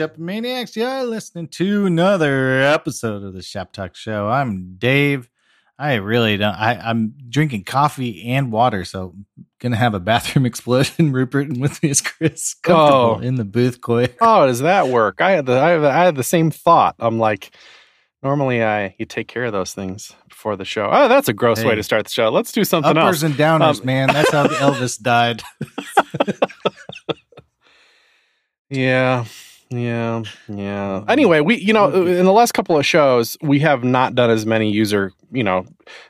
Shep Maniacs. You're listening to another episode of the Shop Talk Show. I'm Dave. I really don't. I, I'm drinking coffee and water, so gonna have a bathroom explosion. Rupert and with me is Chris, comfortable Oh. in the booth. Koi. Oh, does that work? I had the I had, the- I had the same thought. I'm like, normally I you take care of those things before the show. Oh, that's a gross way to start the show. Let's do something Uppers else. and downers, Um, man. That's how Elvis died. Yeah. Yeah, yeah. Anyway, we you know in the last couple of shows we have not done as many user you know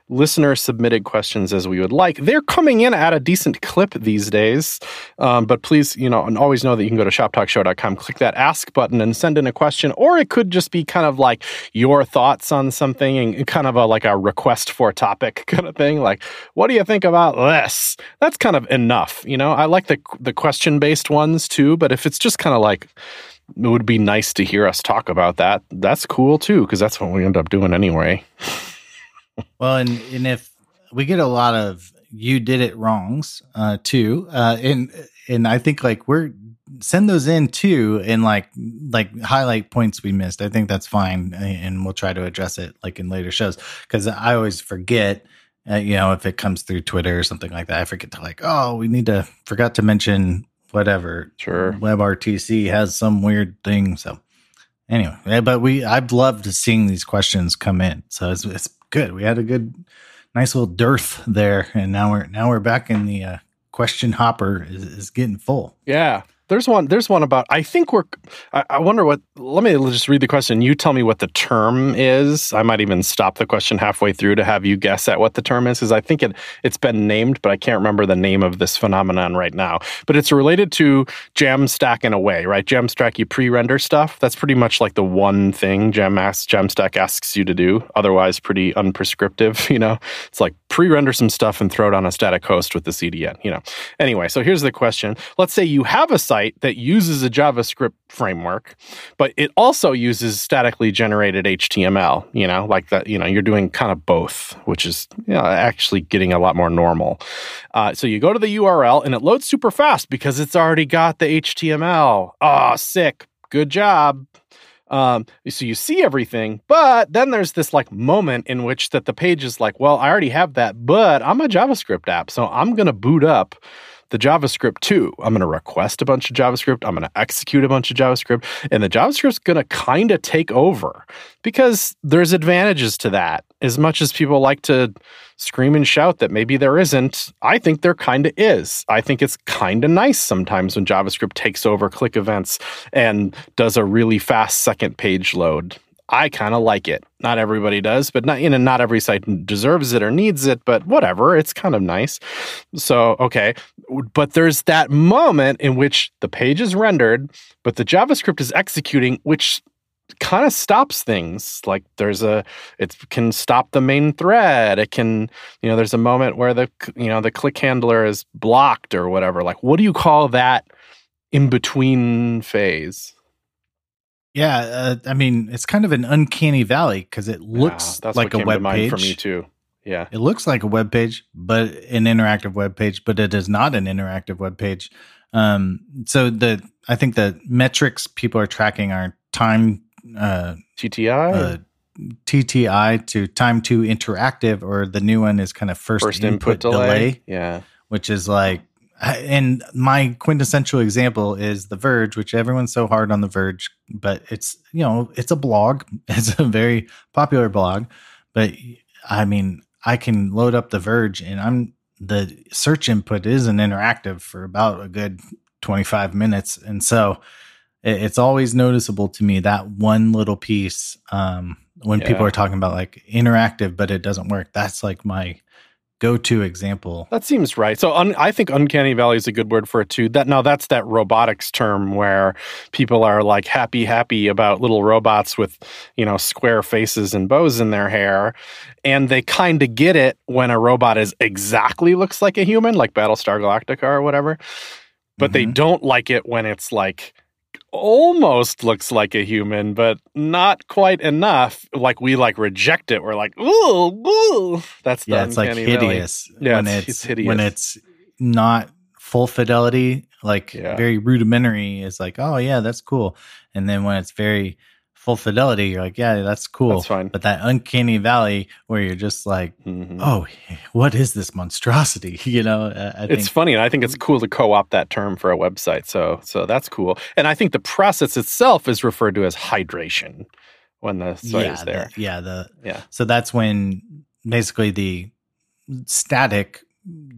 listener submitted questions as we would like. They're coming in at a decent clip these days, um, but please you know and always know that you can go to shoptalkshow.com, click that ask button, and send in a question, or it could just be kind of like your thoughts on something and kind of a like a request for a topic kind of thing. Like, what do you think about this? That's kind of enough, you know. I like the the question based ones too, but if it's just kind of like it would be nice to hear us talk about that. That's cool too, because that's what we end up doing anyway. Well, and and if we get a lot of you did it wrongs uh too uh and and i think like we're send those in too and like like highlight points we missed i think that's fine and we'll try to address it like in later shows because i always forget uh, you know if it comes through twitter or something like that i forget to like oh we need to forgot to mention whatever Sure. webrtc has some weird thing so anyway but we i've loved seeing these questions come in so it's, it's good we had a good nice little dearth there and now we're now we're back in the uh, question hopper is, is getting full Yeah. There's one. There's one about. I think we're. I, I wonder what. Let me just read the question. You tell me what the term is. I might even stop the question halfway through to have you guess at what the term is, because I think it it's been named, but I can't remember the name of this phenomenon right now. But it's related to Jamstack in a way, right? Jamstack, you pre-render stuff. That's pretty much like the one thing Jam asks, Jamstack asks you to do. Otherwise, pretty unprescriptive. You know, it's like pre-render some stuff and throw it on a static host with the CDN. You know. Anyway, so here's the question. Let's say you have a site that uses a JavaScript framework, but it also uses statically generated HTML, you know, like that, you know, you're doing kind of both, which is you know, actually getting a lot more normal. Uh, so you go to the URL and it loads super fast because it's already got the HTML. Oh, sick. Good job. Um, so you see everything, but then there's this like moment in which that the page is like, well, I already have that, but I'm a JavaScript app, so I'm gonna boot up the JavaScript too. I'm going to request a bunch of JavaScript. I'm going to execute a bunch of JavaScript. And the JavaScript's going to kind of take over because there's advantages to that. As much as people like to scream and shout that maybe there isn't, I think there kind of is. I think it's kind of nice sometimes when JavaScript takes over click events and does a really fast second page load. I kind of like it. Not everybody does, but not you know, not every site deserves it or needs it, but whatever, it's kind of nice. So, okay, but there's that moment in which the page is rendered, but the JavaScript is executing, which kind of stops things. Like there's a, it can stop the main thread. It can, you know, there's a moment where the, you know, the click handler is blocked or whatever. Like, what do you call that in between phase? Yeah uh, i mean it's kind of an uncanny valley because it looks Yeah, that's like a web page for me too. Yeah. It looks like a web page, but an interactive web page, but it is not an interactive web page. Um, so the I think the metrics people are tracking are time uh, TTI. uh, TTI to time to interactive, or the new one is kind of first, first input, delay. Yeah. which is like. And my quintessential example is The Verge, which everyone's so hard on The Verge, but it's you know it's a blog, it's a very popular blog, but I mean I can load up The Verge and I'm the search input isn't interactive for about a good 25 minutes. And so it's always noticeable to me that one little piece um, when people are talking about like interactive, but it doesn't work. That's like my go to example. That seems right. So un, I think uncanny valley is a good word for it too. That now that's that robotics term where people are like happy happy about little robots with, you know, square faces and bows in their hair and they kind of get it when a robot is exactly looks like a human like Battlestar Galactica or whatever. But they Mhm. don't like it when it's like almost looks like a human, but not quite enough. Like we like reject it. We're like, ooh, ooh. That's yeah, it's like uncanny valley. hideous Yeah, when it's- it's, it's hideous. when it's not full fidelity, like Yeah. very rudimentary, is like, oh yeah, that's cool. And then when it's very full fidelity, you're like, yeah, that's cool. That's fine. But that uncanny valley where you're just like, Mhm. oh, what is this monstrosity? You know, uh, I think it's funny and i think it's cool to co-opt that term for a website so so that's cool and i think the process itself is referred to as hydration when the site yeah, is there The, yeah, the yeah so that's when basically the static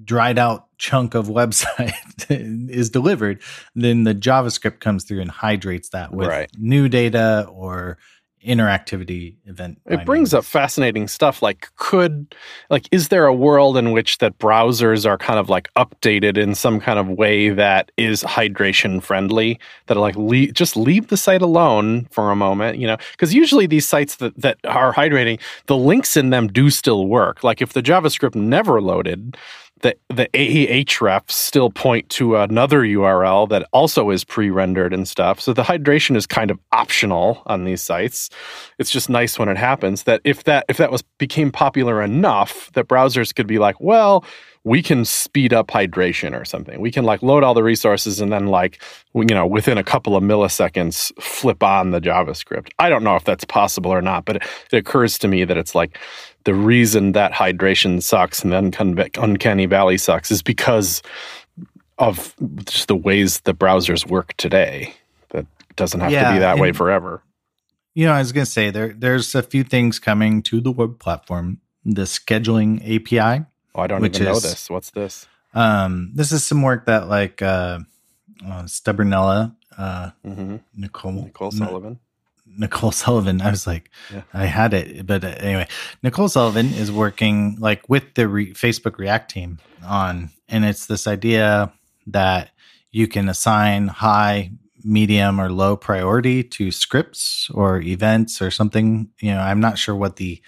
dried out chunk of website is delivered then the javascript comes through and hydrates that with Right. new data or interactivity event it brings up fascinating stuff like could like is there a world in which that browsers are kind of like updated in some kind of way that is hydration friendly? That like le- just leave the site alone for a moment you know? Because usually these sites that, that are hydrating the links in them do still work. Like if the javascript never loaded the the ahrefs still point to another URL that also is pre-rendered and stuff. So the hydration is kind of optional on these sites. It's just nice when it happens that if that if that was became popular enough that browsers could be like, well, we can speed up hydration or something. We can like load all the resources and then like you know within a couple of milliseconds flip on the JavaScript. I don't know if that's possible or not, but it, it occurs to me that it's like the reason that hydration sucks and then Uncanny- uncanny valley sucks is because of just the ways the browsers work today. That doesn't have to be that way forever. you know i was going to say there there's a few things coming to the web platform the scheduling api Oh, I don't even know this. What's this? um this is some work that like uh, uh stubbornella uh hmm nicole Nicole Sullivan. Nicole Sullivan. I was like, Yeah. I had it, but uh, anyway, Nicole Sullivan is working like with the re- Facebook React team on, and it's this idea that you can assign high, medium, or low priority to scripts or events or something. You know, I'm not sure what the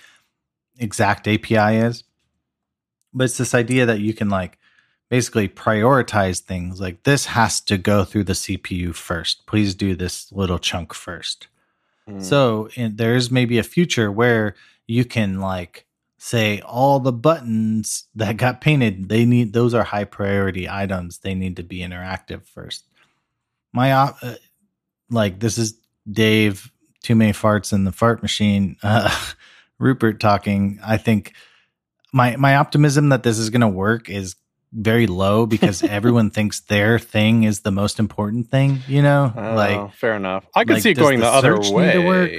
exact API is, but it's this idea that you can like basically prioritize things like this has to go through the CPU first. Please do this little chunk first. Mm. So there's maybe a future where you can like say all the buttons that got painted, they need those are high priority items. They need to be interactive first. My op, uh, like this is Dave. Too many farts in the fart machine. Uh, Rupert talking. I think my my optimism that this is going to work is very low because everyone thinks their thing is the most important thing. You know, Oh, like fair enough. I could like, see it going the, other way. Need to work?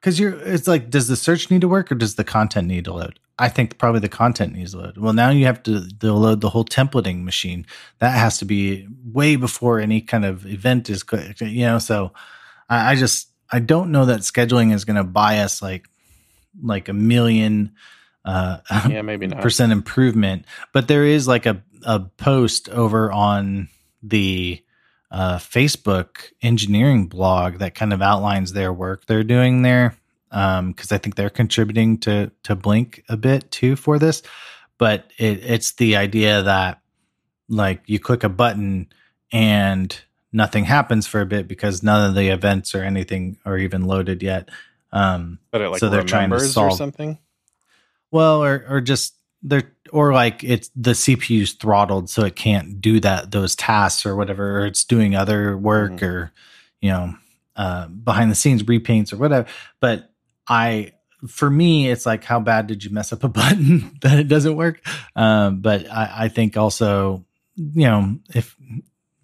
Because you're, it's like, does the search need to work or does the content need to load? I think probably the content needs to load. Well, now you have to, to load the whole templating machine. That has to be way before any kind of event is, you know. So I, I just, I don't know that scheduling is going to buy us like, like a million uh, Yeah, maybe not. percent improvement. But there is like a, a post over on the uh, Facebook engineering blog that kind of outlines their work they're doing there. Um, Because I think they're contributing to to Blink a bit too for this. But it, it's the idea that like you click a button and nothing happens for a bit because none of the events or anything are even loaded yet. Um, But it like so they're trying to solve- or something. Well, or or just they're or like it's the CPU's throttled so it can't do that those tasks or whatever, or it's doing other work Mhm. or you know uh, behind the scenes repaints or whatever. But I for me, it's like how bad did you mess up a button that it doesn't work? Um, but I, I think also you know if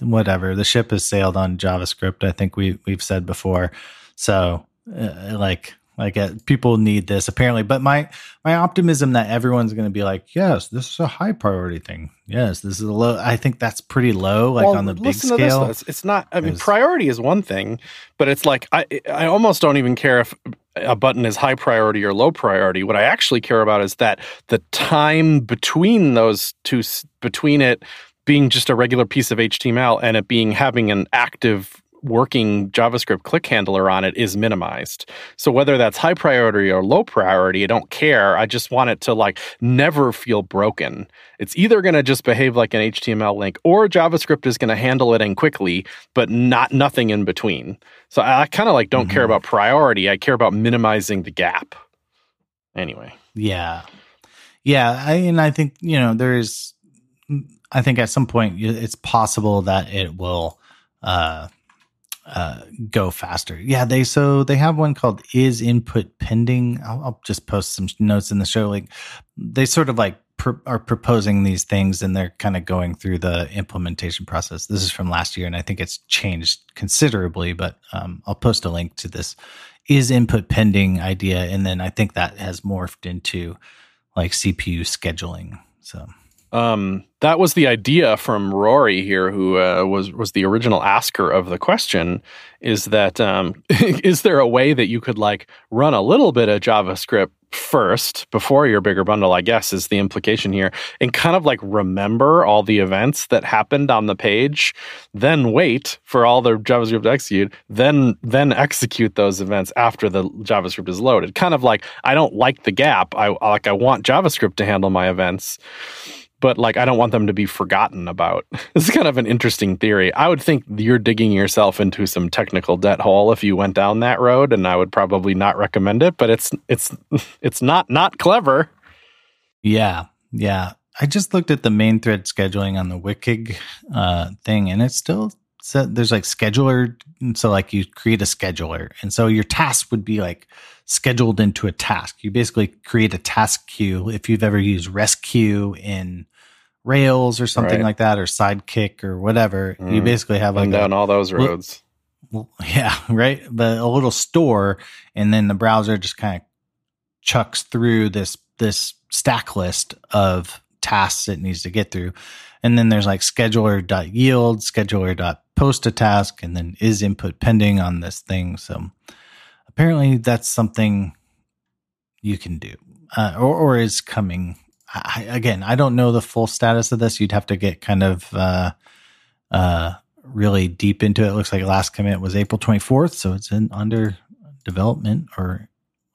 whatever the ship has sailed on JavaScript, I think we we've said before. So uh, like like uh, people need this apparently, but my my optimism that everyone's going to be like, yes, this is a high priority thing. Yes, this is a low. I think that's pretty low, like Well, on the big to this, scale. It's, not. I mean, priority is one thing, but it's like I I almost don't even care if a button is high priority or low priority. What I actually care about is that the time between those two, between it being just a regular piece of HTML and it being having an active working JavaScript click handler on it is minimized. So whether that's high priority or low priority, I don't care. I just want it to like never feel broken. It's either going to just behave like an HTML link or JavaScript is going to handle it in quickly, but not nothing in between. So I, kind of like don't care Mhm. about priority. I care about minimizing the gap. Anyway, Yeah. Yeah. I, and I think, you know, there's, I think at some point it's possible that it will uh, uh, go faster. Yeah, they so they have one called is input pending. I'll, I'll just post some notes in the show. Like they sort of like are proposing these things and they're kind of going through the implementation process. This is from last year, and I think it's changed considerably. But um, I'll post a link to this is input pending idea, and then I think that has morphed into like CPU scheduling. So um, that was the idea from Rory here, who uh, was was the original asker of the question. Is that um, is there a way that you could like run a little bit of JavaScript first before your bigger bundle? I guess is the implication here, and kind of like remember all the events that happened on the page, then wait for all the JavaScript to execute, then then execute those events after the JavaScript is loaded. Kind of like I don't like the gap. I like I want JavaScript to handle my events but like I don't want them to be forgotten about. This is kind of an interesting theory. I would think you're digging yourself into some technical debt hole if you went down that road, and I would probably not recommend it. But it's it's it's not not clever. Yeah, yeah. I just looked at the main thread scheduling on the WICG uh, thing, and it's still said there's like scheduler. So like you create a scheduler, and so your task would be like scheduled into a task. You basically create a task queue. If you've ever used Resque in Rails or something right. like that, or Sidekiq or whatever, mm. you basically have like down a, all those roads. Well, yeah, right. But a little store, and then the browser just kind of chucks through this this stack list of tasks it needs to get through. And then there's like scheduler.yield, scheduler.post a task, and then is input pending on this thing. So apparently that's something you can do uh, or, or is coming. I, again, I don't know the full status of this. You'd have to get kind of uh, uh, really deep into it. it. Looks like last commit was April 24th, so it's in under development or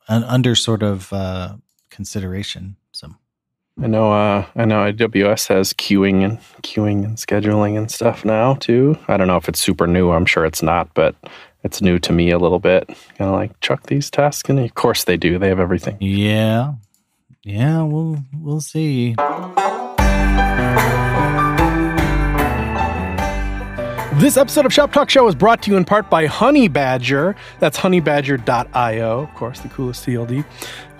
an under sort of uh, consideration. So I know uh, I know AWS has queuing and queuing and scheduling and stuff now too. I don't know if it's super new. I'm sure it's not, but it's new to me a little bit. Kind of like chuck these tasks in. Of course they do. They have everything. Yeah, yeah. We'll we'll see. This episode of Shop Talk Show is brought to you in part by Honeybadger. That's honeybadger.io, of course, the coolest TLD.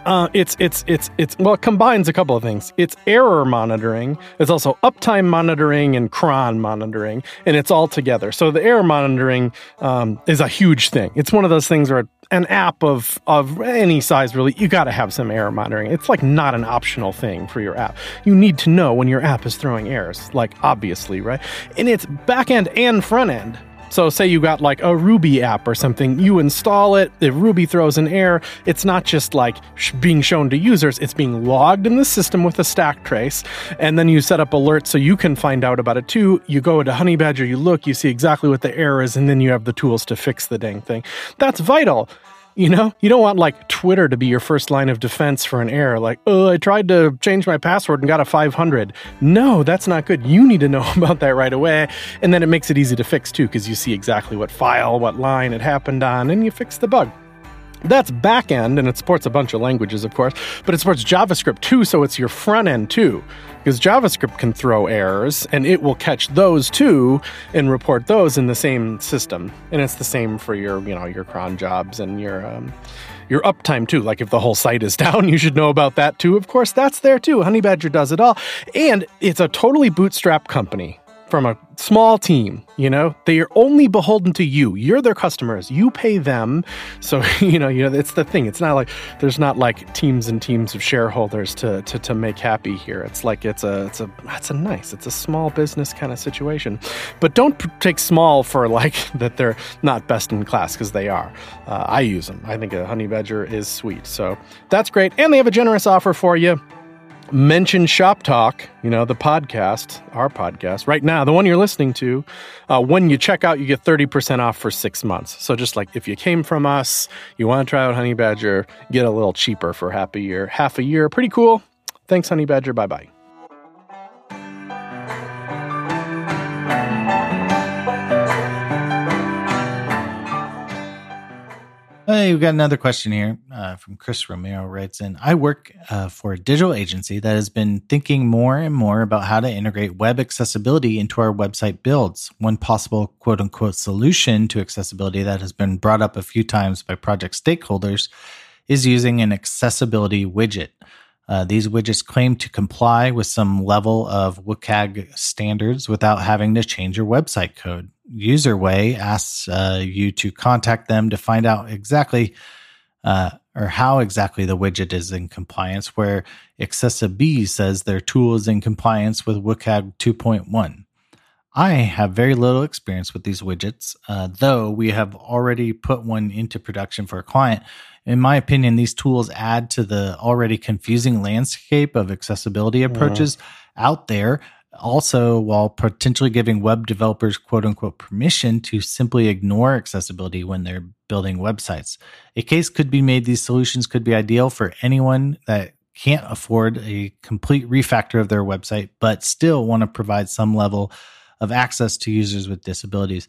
Uh, it's it's it's it's well, it combines a couple of things. It's error monitoring. It's also uptime monitoring and cron monitoring, and it's all together. So the error monitoring um, is a huge thing. It's one of those things where an app of of any size really, you got to have some error monitoring. It's like not an optional thing for your app. You need to know when your app is throwing errors, like obviously, right? And it's back end and front end. So, say you got like a Ruby app or something, you install it, if Ruby throws an error, it's not just like sh- being shown to users, it's being logged in the system with a stack trace. And then you set up alerts so you can find out about it too. You go to Honeybadger, you look, you see exactly what the error is, and then you have the tools to fix the dang thing. That's vital. You know, you don't want like Twitter to be your first line of defense for an error. Like, oh, I tried to change my password and got a 500. No, that's not good. You need to know about that right away. And then it makes it easy to fix too, because you see exactly what file, what line it happened on, and you fix the bug. That's back end, and it supports a bunch of languages, of course, but it supports JavaScript too, so it's your front end too. Because JavaScript can throw errors, and it will catch those too and report those in the same system. And it's the same for your, you know, your cron jobs and your um, your uptime too. Like if the whole site is down, you should know about that too. Of course, that's there too. Honeybadger does it all, and it's a totally bootstrap company from a small team, you know, they are only beholden to you. You're their customers. You pay them. So, you know, you know, it's the thing. It's not like there's not like teams and teams of shareholders to to, to make happy here. It's like it's a it's a it's a nice, it's a small business kind of situation. But don't take small for like that they're not best in class because they are. Uh, I use them. I think a honey badger is sweet. So that's great. And they have a generous offer for you mention Shop Talk, you know, the podcast, our podcast, right now, the one you're listening to. Uh, when you check out, you get 30% off for six months. So just like if you came from us, you want to try out Honeybadger, get a little cheaper for half a year. Half a year, pretty cool. Thanks, Honeybadger. Bye bye. Hey, we got another question here uh, from Chris Romero. Writes in: I work uh, for a digital agency that has been thinking more and more about how to integrate web accessibility into our website builds. One possible "quote unquote" solution to accessibility that has been brought up a few times by project stakeholders is using an accessibility widget. Uh, these widgets claim to comply with some level of WCAG standards without having to change your website code. Userway asks uh, you to contact them to find out exactly uh, or how exactly the widget is in compliance, where accessiBe says their tool is in compliance with WCAG 2.1. I have very little experience with these widgets, uh, though we have already put one into production for a client. In my opinion, these tools add to the already confusing landscape of accessibility approaches yeah. out there also while potentially giving web developers quote unquote permission to simply ignore accessibility when they're building websites. A case could be made these solutions could be ideal for anyone that can't afford a complete refactor of their website, but still want to provide some level of access to users with disabilities.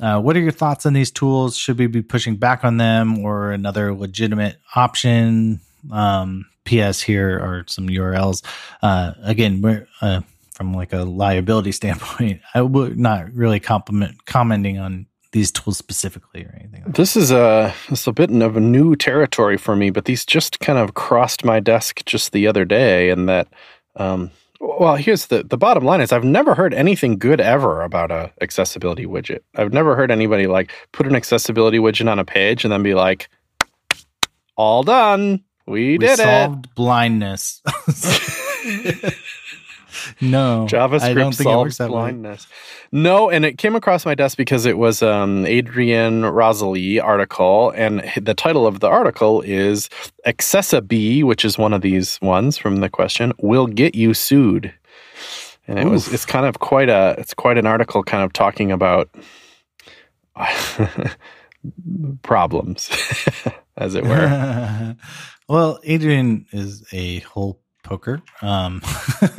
Uh, what are your thoughts on these tools? Should we be pushing back on them or another legitimate option? Um, PS here are some URLs. Uh, again, we're uh, from like a liability standpoint, I would not really compliment commenting on these tools specifically or anything. Like this is a this a bit of a new territory for me, but these just kind of crossed my desk just the other day, and that. Um, well, here's the the bottom line is I've never heard anything good ever about a accessibility widget. I've never heard anybody like put an accessibility widget on a page and then be like, "All done, we, we did solved it." Blindness. no, JavaScript solves blindness. Way. No, and it came across my desk because it was um, Adrian Roselli article, and the title of the article is "accessiBe," which is one of these ones from the question, "Will get you sued." And it Oof. was it's kind of quite a it's quite an article, kind of talking about problems, as it were. well, Adrian is a whole poker. Um,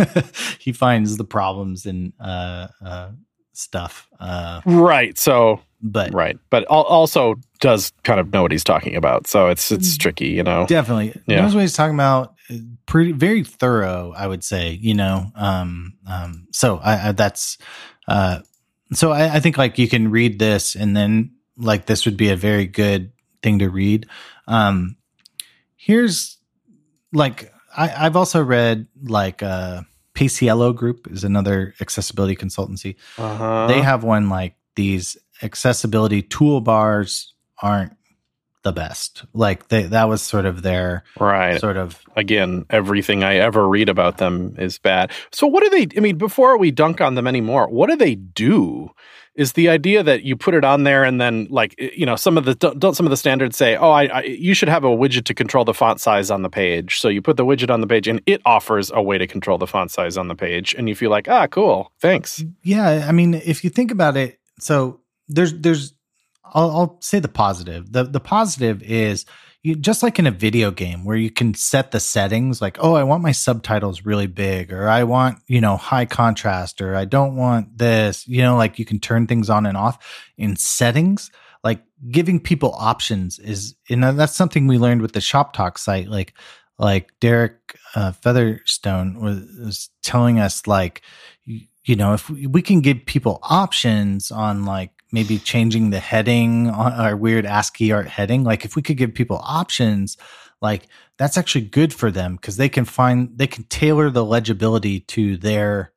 he finds the problems in uh, uh, stuff. Uh, right. So, but right, but also does kind of know what he's talking about. So it's it's mm. tricky, you know. Definitely yeah. knows what he's talking about. Pretty very thorough, I would say. You know. Um. Um. So I, I that's. Uh. So I, I think like you can read this and then like this would be a very good thing to read. Um. Here's like I, have also read like uh, Paciello Group is another accessibility consultancy. Uh-huh. They have one like these accessibility toolbars aren't the best. Like they that was sort of their right sort of again everything I ever read about them is bad. So what do they? I mean, before we dunk on them anymore, what do they do? Is the idea that you put it on there and then like you know some of the don't some of the standards say oh I, I, you should have a widget to control the font size on the page. So you put the widget on the page and it offers a way to control the font size on the page and you feel like ah cool. Thanks. Yeah i mean if you think about it so there's there's I'll, I'll say the positive. The the positive is you, just like in a video game where you can set the settings like oh i want my subtitles really big or i want you know high contrast or i don't want this you know like you can turn things on and off. In settings like giving people options is and that's something we learned with the shop talk site like like derek uh, featherstone was, was telling us like you, know if we, we can give people options on like maybe changing the heading our weird ASCII art heading. Like if we could give people options, like that's actually good for them because they can find they can tailor the legibility to their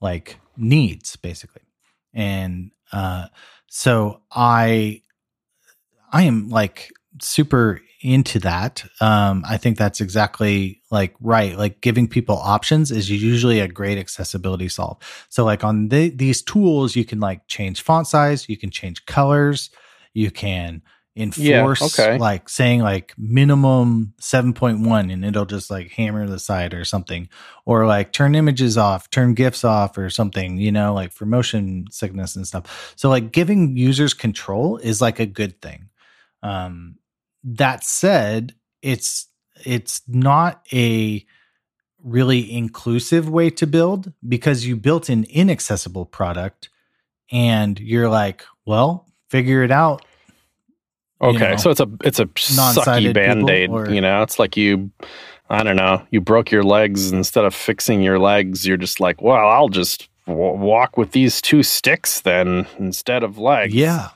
like needs basically. And uh so I I am like super into that. Um, I think that's exactly like right. Like giving people options is usually a great accessibility solve. So like on the, these tools, you can like change font size, you can change colors, you can enforce yeah, okay. like saying like minimum 7.1 and it'll just like hammer the side or something or like turn images off turn gifs off or something you know like for motion sickness and stuff so like giving users control is like a good thing um that said, it's it's not a really inclusive way to build because you built an inaccessible product and you're like, well, figure it out Okay, know, so it's a it's a sucky band aid. You know, it's like you, I don't know, you broke your legs instead of fixing your legs. You're just like, well, I'll just w- walk with these two sticks then instead of legs. Yeah,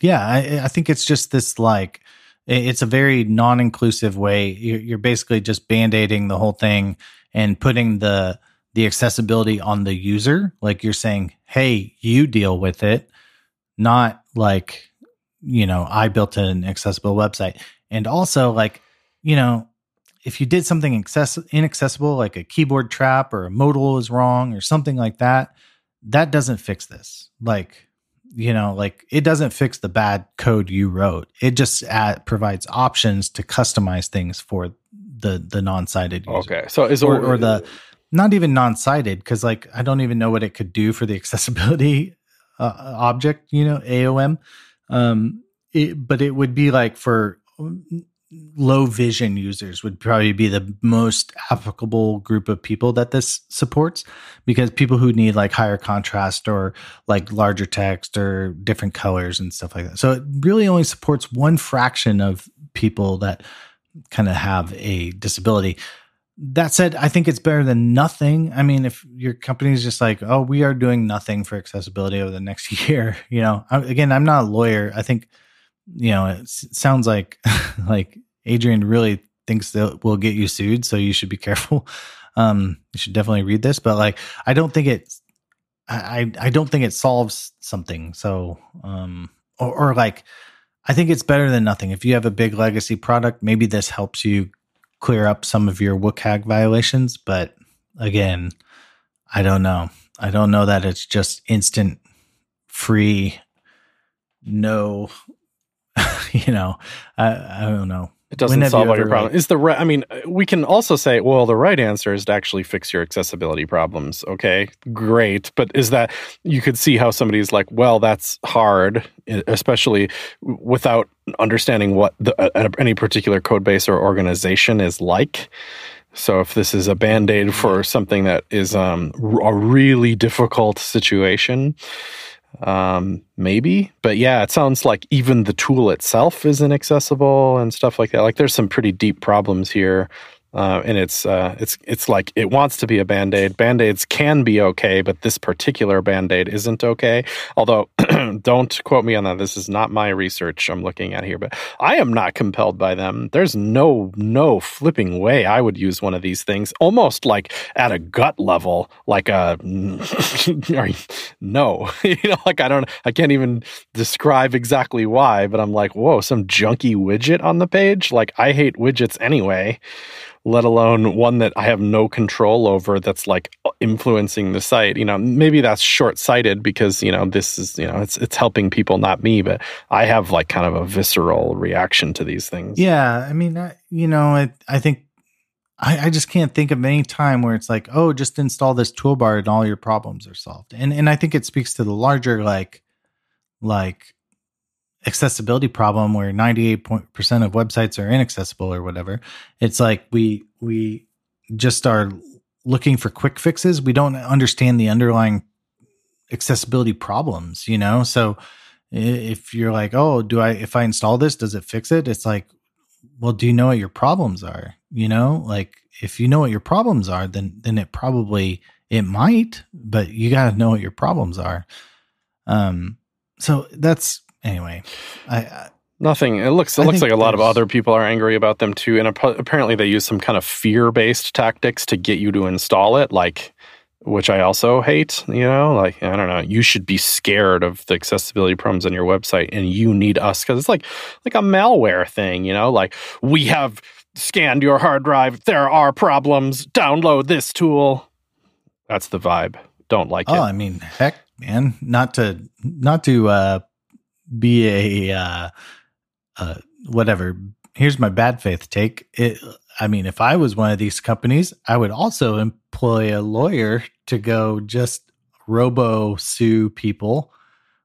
yeah. I, I think it's just this like it's a very non-inclusive way. You're, basically just band-aiding the whole thing and putting the the accessibility on the user. Like you're saying, hey, you deal with it, not like you know, I built an accessible website. And also, like, you know, if you did something access- inaccessible, like a keyboard trap or a modal is wrong or something like that, that doesn't fix this. Like, you know, like it doesn't fix the bad code you wrote. It just add, provides options to customize things for the the non-sighted user. Okay, so is or, or the not even non-sighted because like I don't even know what it could do for the accessibility uh, object. You know, AOM. Um, it, but it would be like for low vision users would probably be the most applicable group of people that this supports because people who need like higher contrast or like larger text or different colors and stuff like that. So it really only supports one fraction of people that kind of have a disability. That said, I think it's better than nothing. I mean, if your company is just like, oh, we are doing nothing for accessibility over the next year, you know, again, I'm not a lawyer. I think, you know, it sounds like, like Adrian really thinks that will get you sued. So you should be careful. Um, you should definitely read this, but like, I don't think it, I, I don't think it solves something. So, um, or, or like, I think it's better than nothing. If you have a big legacy product, maybe this helps you clear up some of your WCAG violations. But again, I don't know. I don't know that it's just instant free, no, you know, I, I don't know. It doesn't solve all your problems. Is the right? I mean, we can also say, well, the right answer is to actually fix your accessibility problems. Okay, great, but is that you could see how somebody's like, well, that's hard, especially without understanding what the, uh, any particular code base or organization is like. So if this is a band aid for something that is um, a really difficult situation, um, maybe but yeah it sounds like even the tool itself is inaccessible and stuff like that. Like there's some pretty deep problems here uh, and it's uh, it's it's like it wants to be a band aid. Band aids can be okay, but this particular band aid isn't okay. Although, don't quote me on that. This is not my research I'm looking at here, but I am not compelled by them. There's no no flipping way I would use one of these things. Almost like at a gut level, like a no, you know, like I don't, I can't even describe exactly why, but I'm like, whoa, some junky widget on the page. Like I hate widgets anyway let alone one that I have no control over that's like influencing the site. You know, maybe that's short-sighted because, you know, this is, you know, it's it's helping people not me, but I have like kind of a visceral reaction to these things. Yeah, I mean, I, you know, I, I think I, I just can't think of any time where it's like, oh, just install this toolbar and all your problems are solved. And and I think it speaks to the larger like like accessibility problem where 98% of websites are inaccessible or whatever it's like we we just are looking for quick fixes. We don't understand the underlying accessibility problems you know? So if you're like oh do i if i install this does it fix it? It's like well do you know what your problems are? You know? Like if you know what your problems are then then it probably it might but you got to know what your problems are. Um so that's anyway, I, I Nothing. It looks. It I looks like a lot of other people are angry about them too, and apparently they use some kind of fear-based tactics to get you to install it, like which I also hate. You know, like I don't know. You should be scared of the accessibility problems on your website, and you need us because it's like like a malware thing. You know, like we have scanned your hard drive. There are problems. Download this tool. That's the vibe. Don't like oh, it. Oh, I mean, heck, man. Not to not to uh, be a uh, uh, whatever. Here's my bad faith take. It, I mean, if I was one of these companies, I would also employ a lawyer to go just robo sue people,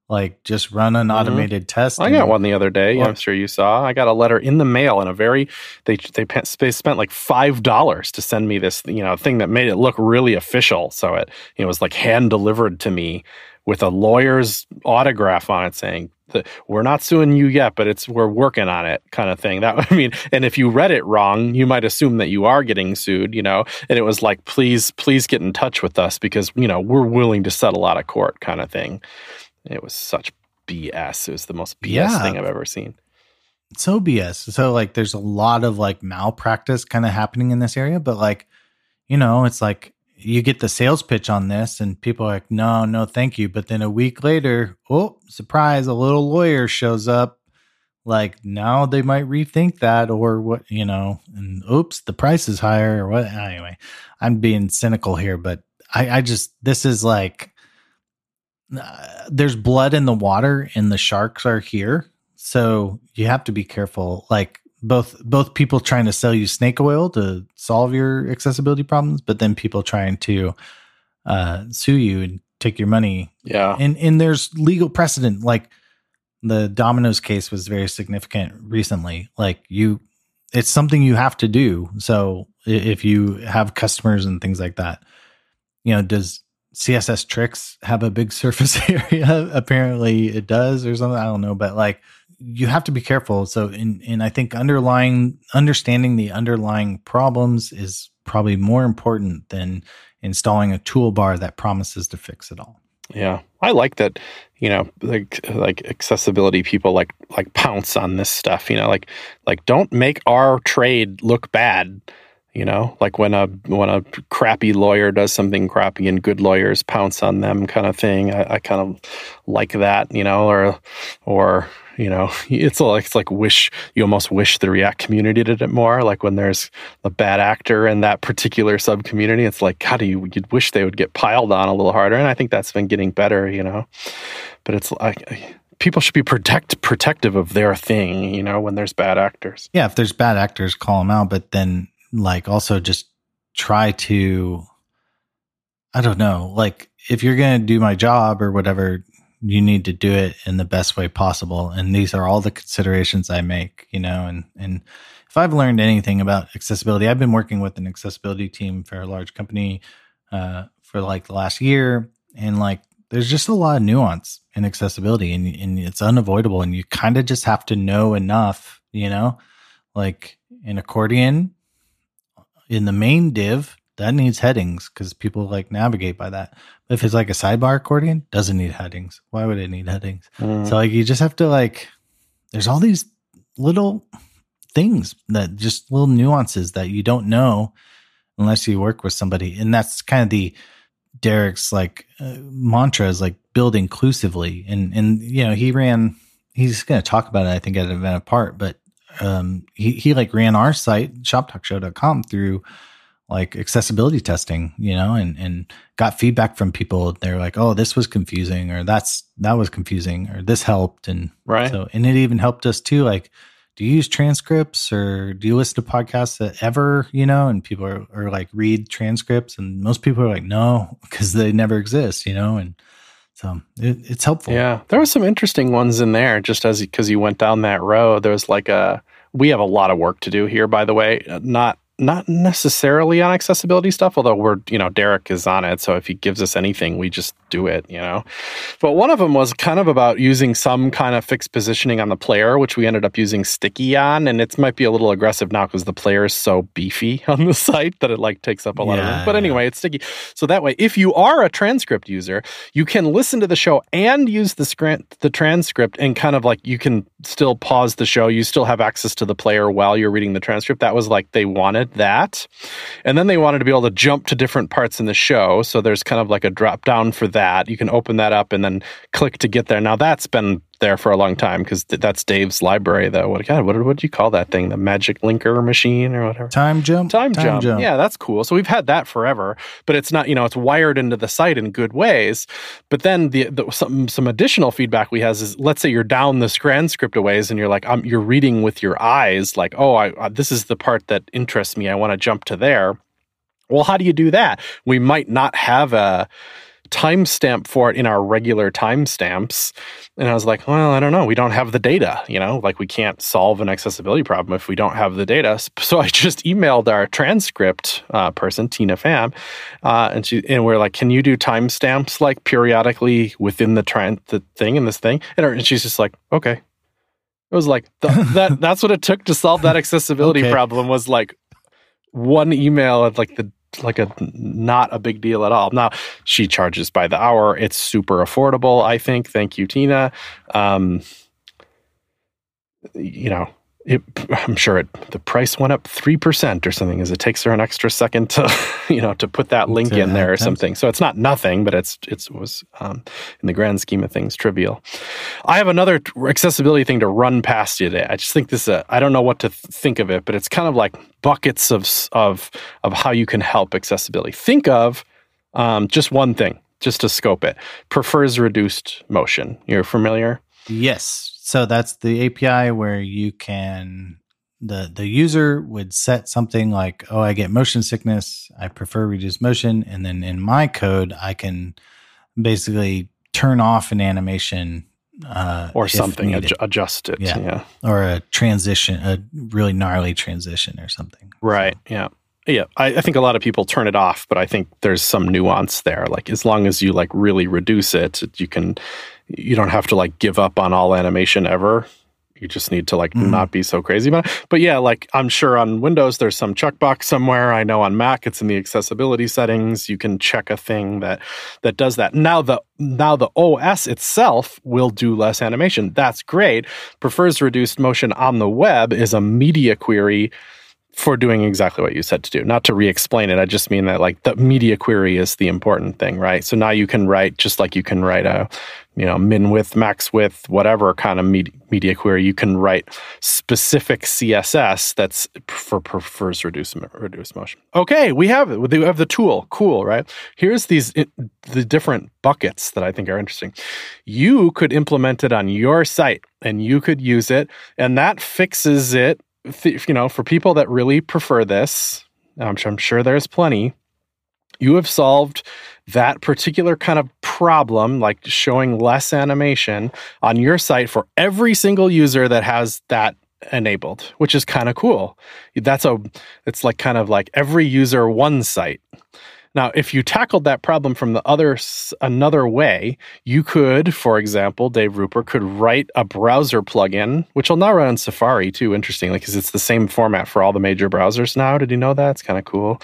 like just run an mm-hmm. automated test. I got one the other day. Or, I'm sure you saw. I got a letter in the mail in a very they they they spent like five dollars to send me this you know thing that made it look really official. So it it was like hand delivered to me with a lawyer's autograph on it saying the, we're not suing you yet, but it's we're working on it kind of thing. That I mean, and if you read it wrong, you might assume that you are getting sued, you know. And it was like, please, please get in touch with us because you know we're willing to settle out of court, kind of thing. It was such BS. It was the most BS yeah. thing I've ever seen. So BS. So like, there's a lot of like malpractice kind of happening in this area, but like, you know, it's like you get the sales pitch on this and people are like, no, no, thank you. But then a week later, oh, surprise, a little lawyer shows up. Like now they might rethink that or what, you know, and oops, the price is higher or what. Anyway, I'm being cynical here, but I, I just, this is like, uh, there's blood in the water and the sharks are here. So you have to be careful. Like both both people trying to sell you snake oil to solve your accessibility problems, but then people trying to uh, sue you and take your money. Yeah, and and there's legal precedent. Like the Domino's case was very significant recently. Like you, it's something you have to do. So if you have customers and things like that, you know, does CSS Tricks have a big surface area? Apparently, it does, or something. I don't know, but like you have to be careful. So, in, and I think underlying understanding the underlying problems is probably more important than installing a toolbar that promises to fix it all. Yeah, I like that. You know, like like accessibility people like like pounce on this stuff. You know, like like don't make our trade look bad you know? Like when a when a crappy lawyer does something crappy and good lawyers pounce on them kind of thing i, I kind of like that you know? Or or you know it's like it's like wish you almost wish the react community did it more. Like when there's a bad actor in that particular sub community it's like god you you'd wish they would get piled on a little harder. And i think that's been getting better you know? But it's like people should be protect protective of their thing you know when there's bad actors. Yeah if there's bad actors call them out but then like also just try to I don't know, like if you're going to do my job or whatever, you need to do it in the best way possible. And these are all the considerations I make, you know, and, and if I've learned anything about accessibility, I've been working with an accessibility team for a large company, uh, for like the last year. And like, there's just a lot of nuance in accessibility and, and it's unavoidable. And you kind of just have to know enough, you know, like in accordion, in the main div, that needs headings because people like navigate by that. But if it's like a sidebar accordion, doesn't need headings. Why would it need headings? Mm. So like you just have to like there's all these little things that just little nuances that you don't know unless you work with somebody. And that's kind of the Derek's like uh, mantra is like build inclusively. And and you know, he ran he's going to talk about it I think at an event apart, but um, he, he like ran our site shoptalkshow.com through like accessibility testing, you know, and, and got feedback from people. They're like, oh, this was confusing or that's, that was confusing or this helped. And right. So, and it even helped us too. Like, do you use transcripts or do you listen to podcasts that ever, you know, and people are, are like read transcripts and most people are like, no, because they never exist, you know, and, so it, it's helpful. Yeah, there were some interesting ones in there. Just as because you went down that road, there was like a. We have a lot of work to do here, by the way. Not not necessarily on accessibility stuff, although we're, you know, Derek is on it. So if he gives us anything, we just do it, you know. But one of them was kind of about using some kind of fixed positioning on the player, which we ended up using sticky on. And it might be a little aggressive now because the player is so beefy on the site that it like takes up a lot yeah, of room. But anyway, yeah. it's sticky. So that way, if you are a transcript user, you can listen to the show and use the script, the transcript, and kind of like you can still pause the show. You still have access to the player while you're reading the transcript. That was like they wanted that. And then they wanted to be able to jump to different parts in the show. So there's kind of like a drop down for that. You can open that up and then click to get there. Now that's been there for a long time because th- that's Dave's library, though. What God, what what do you call that thing? The magic linker machine or whatever? Time jump. Time, Time jump. jump. Yeah, that's cool. So we've had that forever, but it's not you know it's wired into the site in good ways. But then the, the some some additional feedback we has is let's say you're down this transcript a ways and you're like um, you're reading with your eyes like oh I, uh, this is the part that interests me. I want to jump to there. Well, how do you do that? We might not have a timestamp for it in our regular timestamps. And I was like, well, I don't know. We don't have the data, you know, like we can't solve an accessibility problem if we don't have the data. So I just emailed our transcript uh, person, Tina Pham, uh, and she and we're like, can you do timestamps like periodically within the trend the thing and this thing? And, her, and she's just like, okay. It was like the, that. That's what it took to solve that accessibility okay. problem. Was like one email at like the like a not a big deal at all. Now she charges by the hour. It's super affordable. I think. Thank you, Tina. Um, you know, it, I'm sure it, the price went up three percent or something, as it takes her an extra second to, you know, to put that link in there or something. So it's not nothing, but it's it was um, in the grand scheme of things trivial. I have another accessibility thing to run past you today. I just think this. I don't know what to think of it, but it's kind of like buckets of of of how you can help accessibility. Think of um, just one thing, just to scope it. Prefers reduced motion. You're familiar? Yes. So that's the API where you can the the user would set something like, "Oh, I get motion sickness. I prefer reduced motion." And then in my code, I can basically turn off an animation uh, or something ad- adjust it yeah. yeah. or a transition a really gnarly transition or something right so. yeah yeah I, I, think a lot of people turn it off but i think there's some nuance there like as long as you like really reduce it you can you don't have to like give up on all animation ever. You just need to like mm. not be so crazy about it. But yeah, like I'm sure on Windows there's some checkbox somewhere. I know on Mac it's in the accessibility settings. You can check a thing that that does that. Now the now the OS itself will do less animation. That's great. Prefers reduced motion on the web is a media query for doing exactly what you said to do. Not to re-explain it, I just mean that like the media query is the important thing, right? So now you can write just like you can write a, you know, min width, max width, whatever kind of media, media query. You can write specific CSS that's for prefers reduce reduce motion. Okay, we have it. We have the tool. Cool, right? Here's these the different buckets that I think are interesting. You could implement it on your site, and you could use it, and that fixes it you know, for people that really prefer this, I'm sure, I'm sure there's plenty. You have solved that particular kind of problem, like showing less animation on your site for every single user that has that enabled, which is kind of cool. That's a, it's like kind of like every user one site. Now, if you tackled that problem from the other another way, you could, for example, Dave Rupert could write a browser plugin, which will now run on Safari too. Interestingly, because it's the same format for all the major browsers now. Did you know that? It's kind of cool.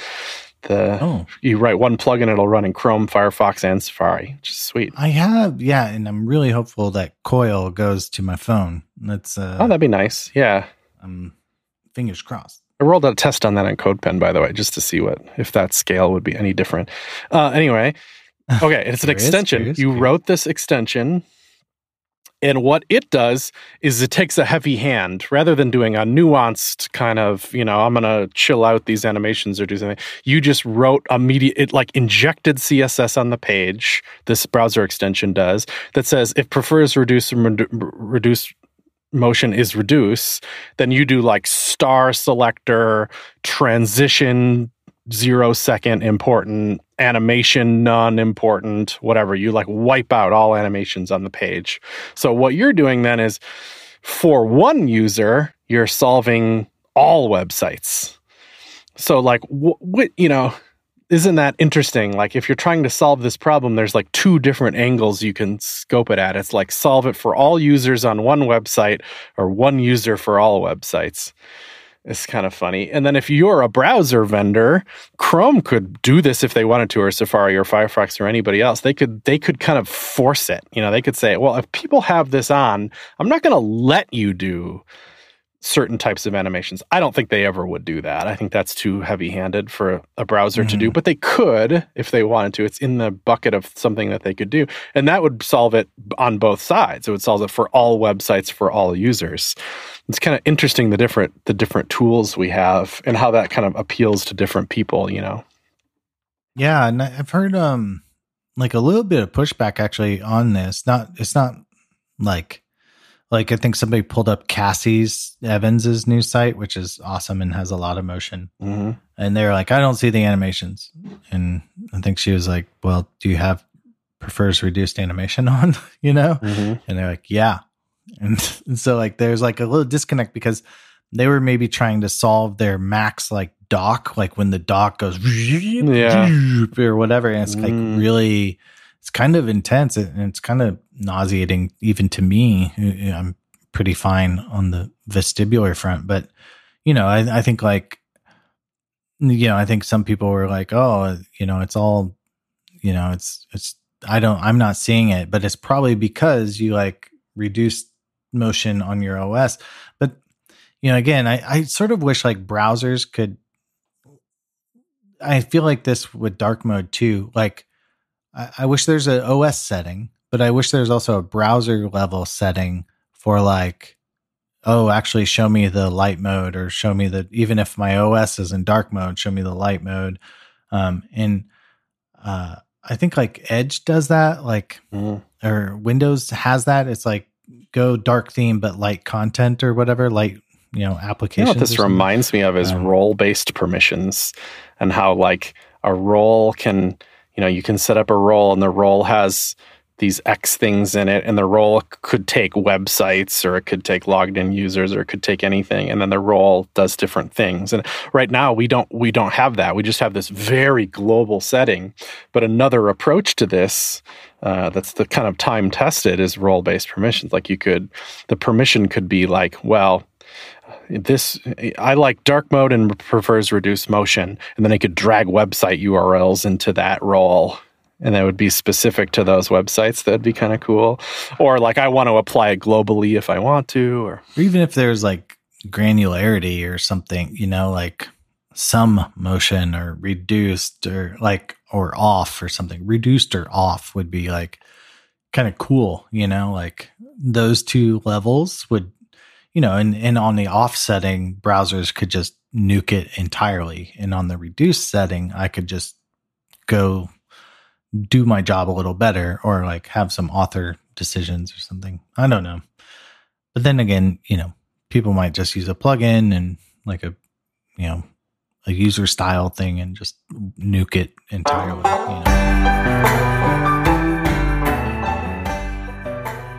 The oh. you write one plugin, it'll run in Chrome, Firefox, and Safari, which is sweet. I have, yeah, and I'm really hopeful that Coil goes to my phone. That's uh, oh, that'd be nice. Yeah, um, fingers crossed. I rolled out a test on that on CodePen, by the way, just to see what if that scale would be any different. Uh, anyway, okay, it's an extension. you wrote this extension, and what it does is it takes a heavy hand rather than doing a nuanced kind of, you know, I'm gonna chill out these animations or do something. You just wrote immediate, it like injected CSS on the page. This browser extension does that says it prefers reduce reduce motion is reduce, then you do like star selector, transition, zero second important, animation none important, whatever. You like wipe out all animations on the page. So what you're doing then is for one user, you're solving all websites. So like what you know, isn't that interesting? Like if you're trying to solve this problem, there's like two different angles you can scope it at. It's like solve it for all users on one website or one user for all websites. It's kind of funny. And then if you're a browser vendor, Chrome could do this if they wanted to, or Safari or Firefox or anybody else. They could they could kind of force it. You know, they could say, well, if people have this on, I'm not going to let you do certain types of animations. I don't think they ever would do that. I think that's too heavy handed for a browser mm-hmm. to do, mm-hmm. but they could if they wanted to. It's in the bucket of something that they could do. And that would solve it on both sides. It would solve it for all websites for all users. It's kind of interesting the different the different tools we have and how that kind of appeals to different people, you know. Yeah, and I've heard um like a little bit of pushback actually on this. Not it's not like like I think somebody pulled up Cassie's Evans's new site, which is awesome and has a lot of motion. Mm-hmm. And they're like, I don't see the animations. And I think she was like, Well, do you have prefers reduced animation on, you know? Mm-hmm. And they're like, yeah. And, and so like there's like a little disconnect because they were maybe trying to solve their max like dock, like when the dock goes Yeah. or whatever. And it's like Mm. really, it's kind of intense and it's kind of nauseating even to me. I'm pretty fine on the vestibular front, but you know, I, I think like, you know, I think some people were like, oh, you know, it's all, you know, it's, it's, I don't, I'm not seeing it, but it's probably because you like reduced motion on your OS. But, you know, again, I, I sort of wish like browsers could, I feel like this with dark mode too. Like, I, I wish there's an OS setting, but I wish there's also a browser level setting for like, oh, actually show me the light mode or show me the, even if my OS is in dark mode, show me the light mode. Um, and, uh, I think like Edge does that, like, Mm. or Windows has that. It's like go dark theme, but light content or whatever, light, you know, You know applications. what this reminds me of is Um, role based permissions and how like a role can you know you can set up a role and the role has these X things in it and the role could take websites or it could take logged in users or it could take anything and then the role does different things. And right now we don't we don't have that. We just have this very global setting. But another approach to this uh, that's the kind of time tested is role based permissions. Like you could the permission could be like well this I like dark mode and prefers reduced motion, and then I could drag website URLs into that role, and that would be specific to those websites. That'd be kind of cool. Or like I want to apply it globally if I want to, or or even if there's like granularity or something, you know, like some motion or reduced or like or off or something. Reduced or off would be like kind of cool, you know, like those two levels would, you know, and, and on the off setting, browsers could just nuke it entirely. And on the reduced setting, I could just go do my job a little better or like have some author decisions or something. I don't know. But then again, you know, people might just use a plugin and like a, you know, a user style thing and just nuke it entirely. You know.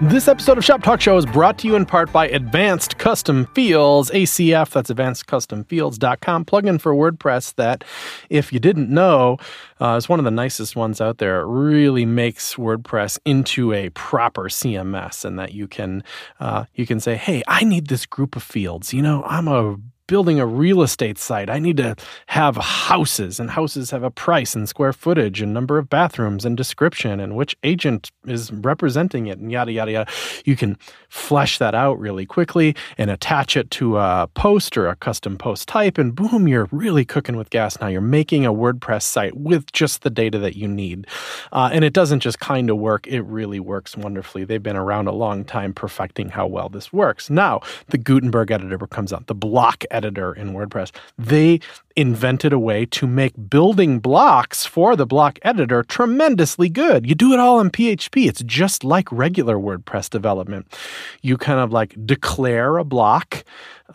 This episode of Shop Talk Show is brought to you in part by Advanced Custom Fields, ACF. That's advancedcustomfields.com. Plugin for WordPress that, if you didn't know, uh, is one of the nicest ones out there. It really makes WordPress into a proper CMS, and that you can uh, you can say, "Hey, I need this group of fields." You know, I'm a building a real estate site, I need to have houses, and houses have a price and square footage and number of bathrooms and description and which agent is representing it and yada, yada, yada. You can flesh that out really quickly and attach it to a post or a custom post type, and boom, you're really cooking with gas now. You're making a WordPress site with just the data that you need. Uh, and it doesn't just kind of work, it really works wonderfully. They've been around a long time perfecting how well this works. Now, the Gutenberg editor comes out, the block editor in WordPress. They invented a way to make building blocks for the block editor tremendously good. You do it all in PHP. It's just like regular WordPress development. You kind of like declare a block.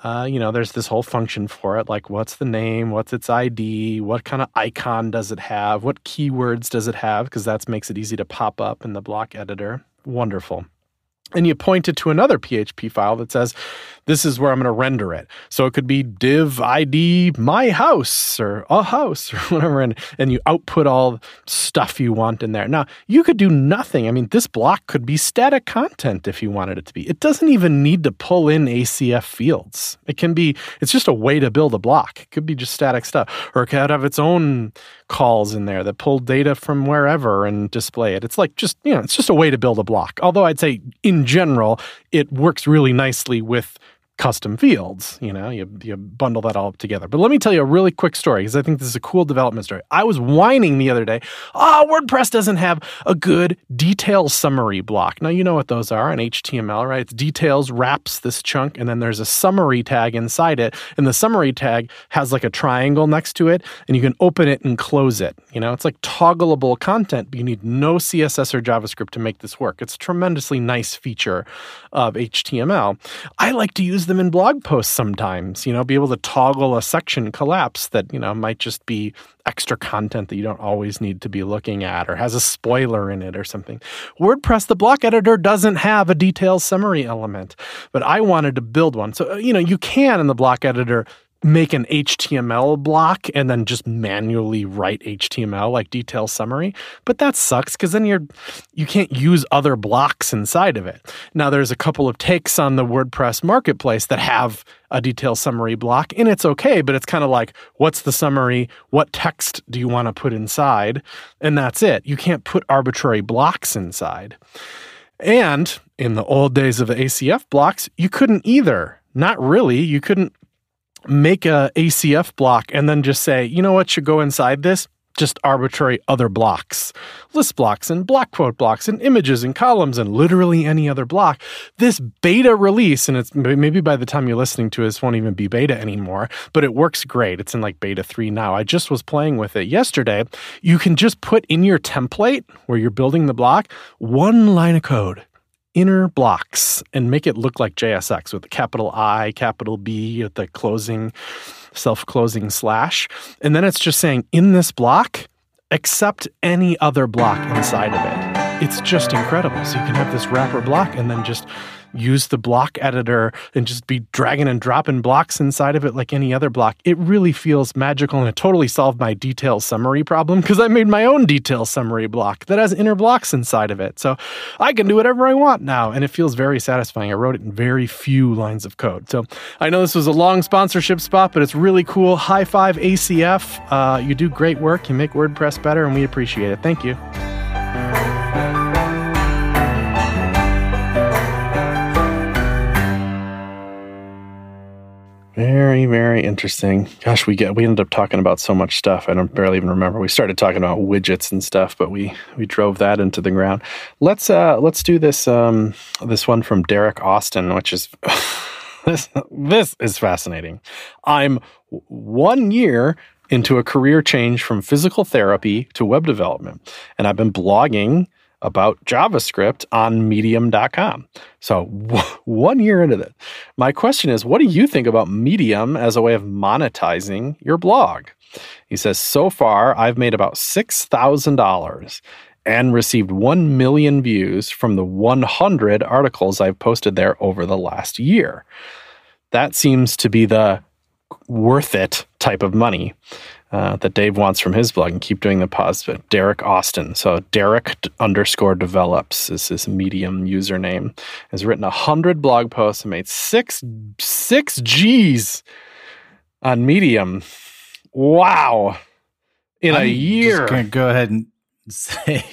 Uh, you know, there's this whole function for it, like what's the name, what's its ID, what kind of icon does it have, what keywords does it have, because that makes it easy to pop up in the block editor. Wonderful and you point it to another PHP file that says, this is where I'm going to render it. So it could be div ID my house or a house or whatever. And, and you output all stuff you want in there. Now, you could do nothing. I mean, this block could be static content if you wanted it to be. It doesn't even need to pull in ACF fields. It can be, it's just a way to build a block. It could be just static stuff. Or it could have its own calls in there that pull data from wherever and display it. It's like just, you know, it's just a way to build a block. Although I'd say in general, it works really nicely with custom fields. You know, you, you bundle that all up together. But let me tell you a really quick story because I think this is a cool development story. I was whining the other day, oh, WordPress doesn't have a good detail summary block. Now, you know what those are in HTML, right? It's details wraps this chunk, and then there's a summary tag inside it. And the summary tag has like a triangle next to it, and you can open it and close it. You know, it's like toggleable content, but you need no CSS or JavaScript to make this work. It's a tremendously nice feature of HTML. I like to use use them in blog posts sometimes, you know, be able to toggle a section collapse that, you know, might just be extra content that you don't always need to be looking at or has a spoiler in it or something. WordPress, the block editor, doesn't have a detail summary element, but I wanted to build one. So, uh, you know, you can in the block editor make an HTML block and then just manually write HTML like detail summary. But that sucks because then you're you can't use other blocks inside of it. Now there's a couple of takes on the WordPress marketplace that have a detail summary block and it's okay, but it's kind of like what's the summary? What text do you want to put inside? And that's it. You can't put arbitrary blocks inside. And in the old days of the ACF blocks, you couldn't either. Not really. You couldn't make a ACF block and then just say, you know what should go inside this? Just arbitrary other blocks, list blocks and block quote blocks and images and columns and literally any other block. This beta release, and it's maybe by the time you're listening to this won't even be beta anymore, but it works great. It's in like beta three now. I just was playing with it yesterday. You can just put in your template where you're building the block one line of code inner blocks and make it look like JSX with a capital I, capital B at the closing, self closing slash. And then it's just saying in this block, accept any other block inside of it. It's just incredible. So you can have this wrapper block and then just use the block editor and just be dragging and dropping blocks inside of it like any other block. It really feels magical and it totally solved my detail summary problem because I made my own detail summary block that has inner blocks inside of it. So I can do whatever I want now and it feels very satisfying. I wrote it in very few lines of code. So I know this was a long sponsorship spot, but it's really cool. High five ACF. Uh, you do great work. You make WordPress better and we appreciate it. Thank you. Very, very interesting. Gosh, we get we ended up talking about so much stuff. I don't barely even remember. We started talking about widgets and stuff, but we we drove that into the ground. Let's uh let's do this um this one from Derek Austin, which is this this is fascinating. I'm one year into a career change from physical therapy to web development, and I've been blogging about JavaScript on medium.com. So, w- one year into that, my question is what do you think about Medium as a way of monetizing your blog? He says, So far, I've made about $6,000 and received 1 million views from the 100 articles I've posted there over the last year. That seems to be the worth it type of money uh, that Dave wants from his blog and keep doing the positive. Derek Austin. So Derek underscore develops is his medium username. Has written a hundred blog posts and made six six G's on Medium. Wow. In I'm a year. Just gonna go ahead and say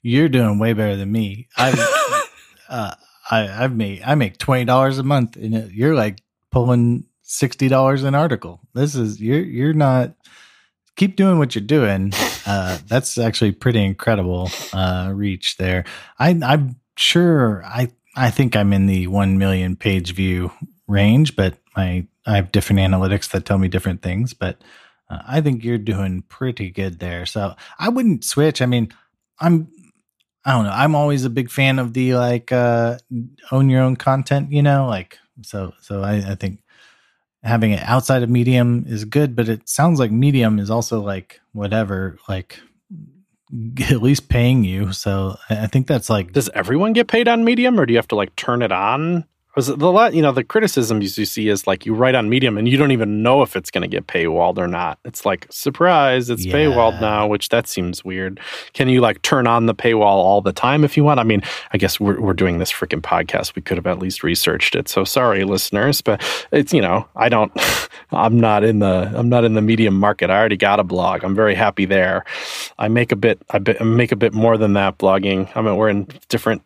you're doing way better than me. I've uh, I, I've made I make twenty dollars a month and you're like pulling sixty dollars an article. This is you're you're not keep doing what you're doing. Uh, that's actually pretty incredible uh, reach there. I, I'm sure I I think I'm in the one million page view range, but my I have different analytics that tell me different things. But uh, I think you're doing pretty good there. So I wouldn't switch. I mean, I'm I don't know. I'm always a big fan of the like uh, own your own content. You know, like so so I, I think having it outside of medium is good but it sounds like medium is also like whatever like at least paying you. So i think that's like does everyone get paid on medium or do you have to like turn it on was the lot you know the criticisms you see is like you write on medium and you don't even know if it's going to get paywalled or not. It's like surprise it's yeah. paywalled now which that seems weird. Can you like turn on the paywall all the time if you want? I mean i guess we're, we're doing this freaking podcast. We could have at least researched it. So sorry listeners but it's you know i don't i'm not in the i'm not in the medium market. I already got a blog. I'm very happy there. I make a bit i make a bit more than that blogging. I mean we're in different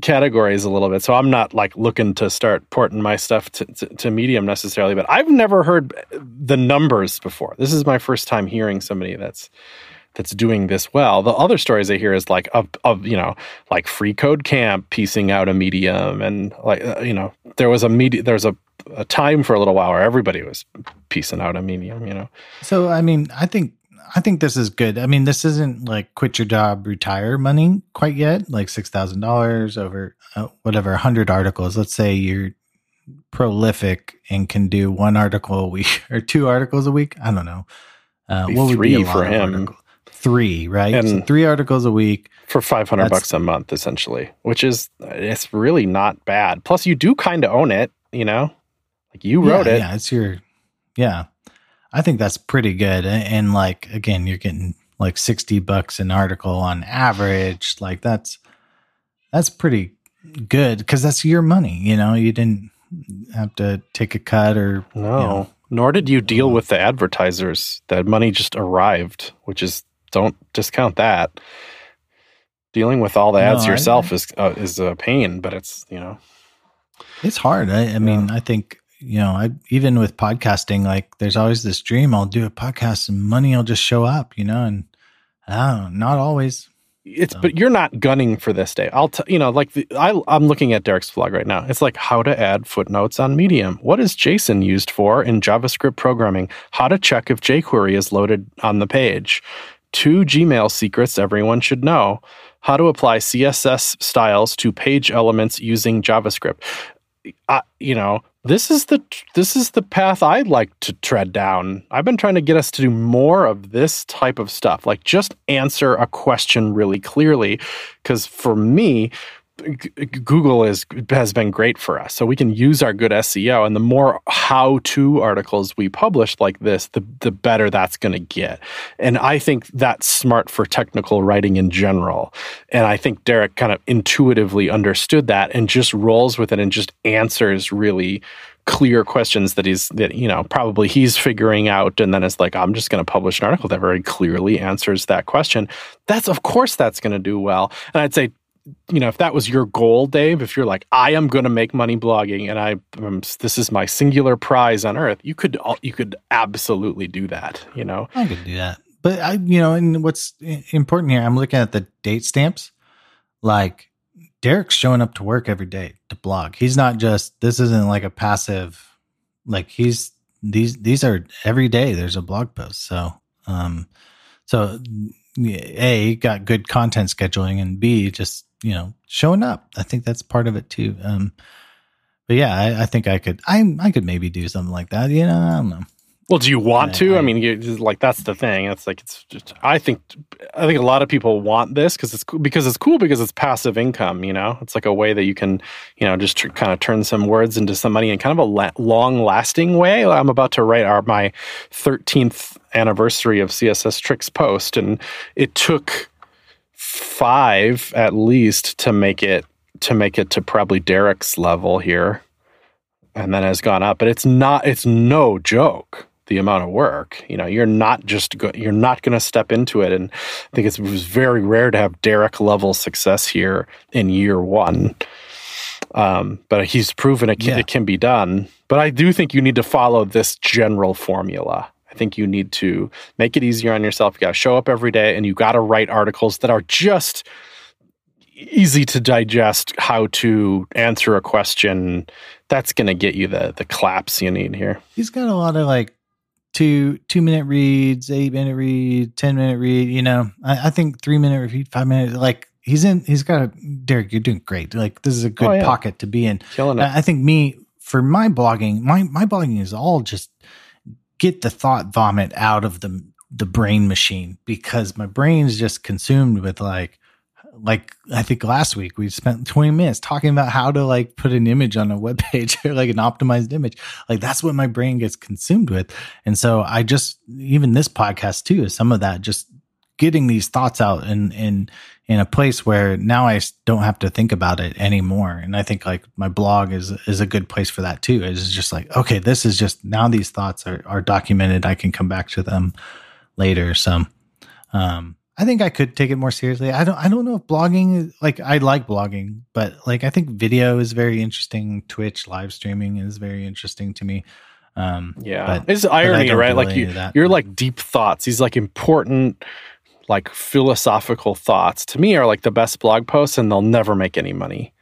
categories a little bit. So I'm not like looking to start porting my stuff to, to, to, Medium necessarily, but I've never heard the numbers before. This is my first time hearing somebody that's that's doing this well. The other stories I hear is like of, of you know like Free Code Camp piecing out a Medium, and like uh, you know there was a media there's a a time for a little while where everybody was piecing out a Medium. You know. So I mean, I think I think this is good. I mean, this isn't like quit your job, retire money quite yet, like $6,000 over uh, whatever, 100 articles. Let's say you're prolific and can do one article a week or two articles a week, I don't know. Uh, what would three be for him? Article? Three, right? And so three articles a week for 500 bucks a month, essentially, which is it's really not bad. Plus, you do kind of own it, you know, like you wrote yeah, it. Yeah, it's your, yeah. I think that's pretty good. And like again, you're getting like 60 bucks an article on average. Like that's that's pretty good because that's your money. You know, you didn't have to take a cut or no. You know, Nor did you deal with the advertisers. That money just arrived, which is don't discount that. Dealing with all the ads no, yourself I, is uh, is a pain, but it's you know it's hard. I, I mean, I think you know, I even with podcasting, like there's always this dream I'll do a podcast and money will just show up, you know, and oh, not always it's but you're not gunning for this day. I'll tell you know like the, I I'm looking at Derek's vlog right now. It's like how to add footnotes on Medium. What is JSON used for in JavaScript programming? How to check if jQuery is loaded on the page. Two Gmail secrets everyone should know. How to apply CSS styles to page elements using JavaScript. I, you know, this is the this is the path I'd like to tread down. I've been trying to get us to do more of this type of stuff, like just answer a question really clearly. Because for me, Google is has been great for us. So we can use our good SEO, and the more how-to articles we publish like this, the the better that's going to get. And I think that's smart for technical writing in general. And I think Derek kind of intuitively understood that and just rolls with it and just answers really clear questions that he's that you know probably he's figuring out and then it's like i'm just going to publish an article that very clearly answers that question that's of course that's going to do well and i'd say you know, if that was your goal, Dave, if you're like, I am going to make money blogging, and I, um, this is my singular prize on earth, you could, you could absolutely do that. You know, I could do that, but I, you know, and what's important here, I'm looking at the date stamps. Like Derek's showing up to work every day to blog. He's not just. This isn't like a passive. Like he's these these are every day. There's a blog post. So, um, so a got good content scheduling and b just you know showing up i think that's part of it too um but yeah i, I think i could i i could maybe do something like that you know i don't know well, do you want I, to? I, I mean, you, like that's the thing. It's like it's just. I think I think a lot of people want this because it's because it's cool because it's passive income. You know, it's like a way that you can you know just kind of turn some words into some money in kind of a la- long lasting way. I'm about to write our my 13th anniversary of CSS Tricks post, and it took five at least to make it to make it to probably Derek's level here and then has gone up but it's not it's no joke the amount of work. You know, you're not just go, you're not going to step into it. And I think it was very rare to have Derek level success here in year one. Um, but he's proven it can, yeah. it can be done. But I do think you need to follow this general formula. I think you need to make it easier on yourself. You got to show up every day, and you got to write articles that are just easy to digest. How to answer a question that's going to get you the the claps you need here. He's got a lot of like two two minute reads, eight minute read, ten minute read. You know, I, I think three minute read, five minute. Like he's in, he's got a Derek. You're doing great. Like this is a good oh, yeah. pocket to be in. Killing it. I, I think me for my blogging, my my blogging is all just get the thought vomit out of the the brain machine because my brain's just consumed with like like I think last week we spent 20 minutes talking about how to like put an image on a web page or like an optimized image. Like that's what my brain gets consumed with. And so I just even this podcast too is some of that just getting these thoughts out in in in a place where now I don't have to think about it anymore. And I think like my blog is is a good place for that too. It's just like okay, this is just now these thoughts are are documented. I can come back to them later. So um I think I could take it more seriously. I don't I don't know if blogging like I like blogging, but like I think video is very interesting. Twitch live streaming is very interesting to me. Um yeah. But, it's irony, right? Like you you're like deep thoughts. These like important like philosophical thoughts to me are like the best blog posts and they'll never make any money.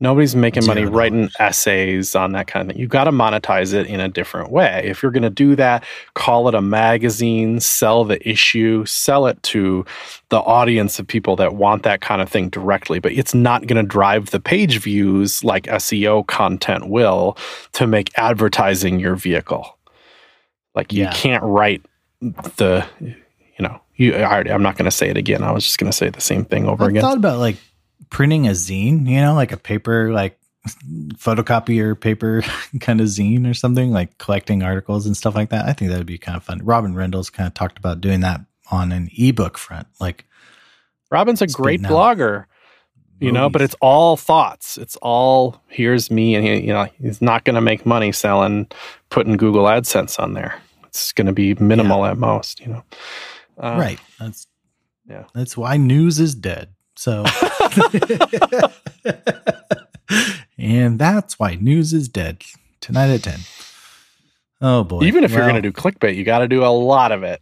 Nobody's making money Zero writing essays on that kind of thing. You got to monetize it in a different way. If you're going to do that, call it a magazine, sell the issue, sell it to the audience of people that want that kind of thing directly. But it's not going to drive the page views like SEO content will to make advertising your vehicle. Like you Yeah. can't write the, you. I, I'm not going to say it again. I was just going to say the same thing over again. I again. thought about like printing a zine, you know, like a paper, like photocopier paper kind of zine or something, like collecting articles and stuff like that. I think that would be kind of fun. Robin Rendle's kind of talked about doing that on an ebook front. Like, Robin's a great blogger, you know, but it's all thoughts. It's all here's me, and he, you know, he's not going to make money selling, putting Google AdSense on there. It's going to be minimal at most, you know. Uh, right. That's, yeah. that's why news is dead. So, and that's why news is dead tonight at 10. Oh boy. Even if you're going to do clickbait, you got to do a lot of it.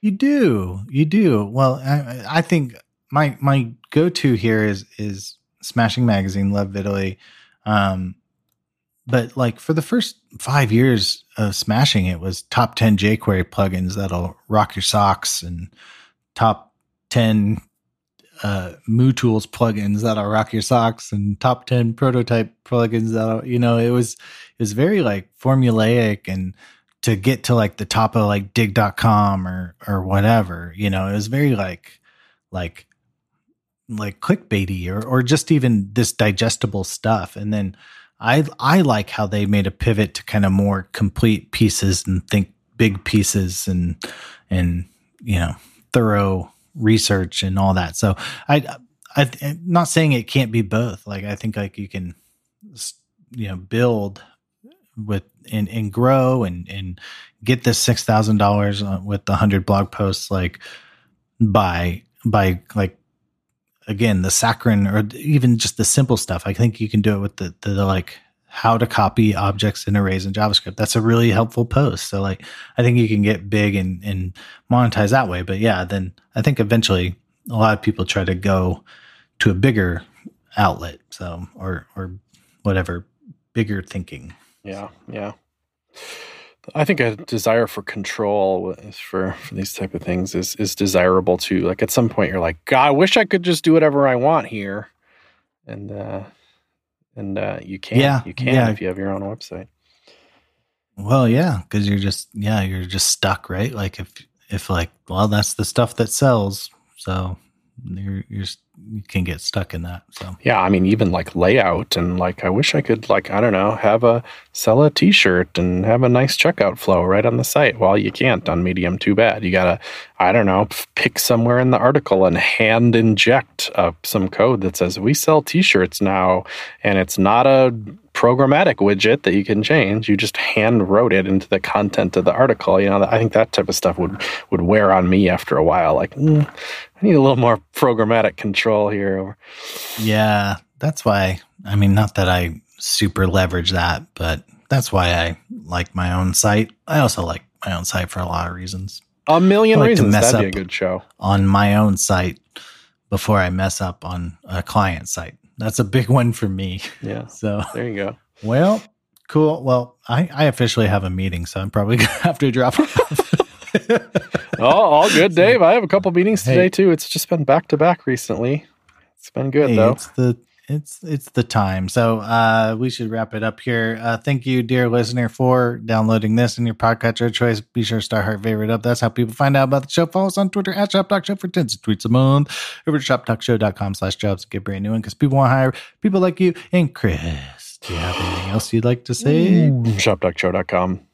You do, you do. Well, I, I think my my go to here is is Smashing Magazine, Love Vitaly, um, but like for the first five years of Smashing, it was top ten jQuery plugins that'll rock your socks, and top ten uh, MooTools plugins that'll rock your socks, and top ten prototype plugins that'll you know it was it was very like formulaic and to get to like the top of like digg.com or or whatever you know it was very like like like clickbaity or or just even this digestible stuff. And then i i like how they made a pivot to kind of more complete pieces and think big pieces and and you know thorough research and all that. So i i i'm not saying it can't be both. Like i think like you can you know build with and and grow and and get this six thousand dollars uh, with the hundred blog posts like by by like again the saccharin or even just the simple stuff. I think you can do it with the the, like how to copy objects in arrays in JavaScript. That's a really helpful post. So like I think you can get big and and monetize that way. But yeah, then I think eventually a lot of people try to go to a bigger outlet. So or or whatever bigger thinking. Yeah, yeah. I think a desire for control for, for these type of things is is desirable too. Like at some point, you're like, God, I wish I could just do whatever I want here, and uh, and uh, you can, Yeah, you can yeah. if you have your own website. Well, yeah, because you're just yeah, you're just stuck, right? Like if if like well, that's the stuff that sells, so you're you're you can get stuck in that. So Yeah, I mean, even like layout and like, I wish I could like, I don't know, have a sell a T-shirt and have a nice checkout flow right on the site. Well, you can't on Medium. Too bad. You gotta, I don't know, pick somewhere in the article and hand inject some code that says we sell T-shirts now, and it's not a programmatic widget that you can change. You just hand wrote it into the content of the article. You know, I think that type of stuff would would wear on me after a while. Like, mm, I need a little more programmatic control here. Yeah, that's why. I mean, not that I super leverage that, but that's why I like my own site. I also like my own site for a lot of reasons. A million like to reasons. mess That'd be a good show. On my own site before I mess up on a client site. That's a big one for me. Yeah. So There you go. Well, cool. Well, I, I officially have a meeting, so I'm probably gonna have to drop off. Oh, all good, Dave. I have a couple meetings Hey. today too. It's just been back to back recently. It's been good Hey, though. it's the it's it's the time. So uh we should wrap it up here. Uh thank you, dear listener, for downloading this in your podcatcher of choice. Be sure to star heart favorite up. That's how people find out about the show. Follow us on Twitter at Shop Talk Show for tens of tweets a month. Over to shop talk shoptalkshow.com slash jobs get brand new one because people want to hire people like you and Chris. Do you have anything else you'd like to say? shop talk Shoptalkshow.com.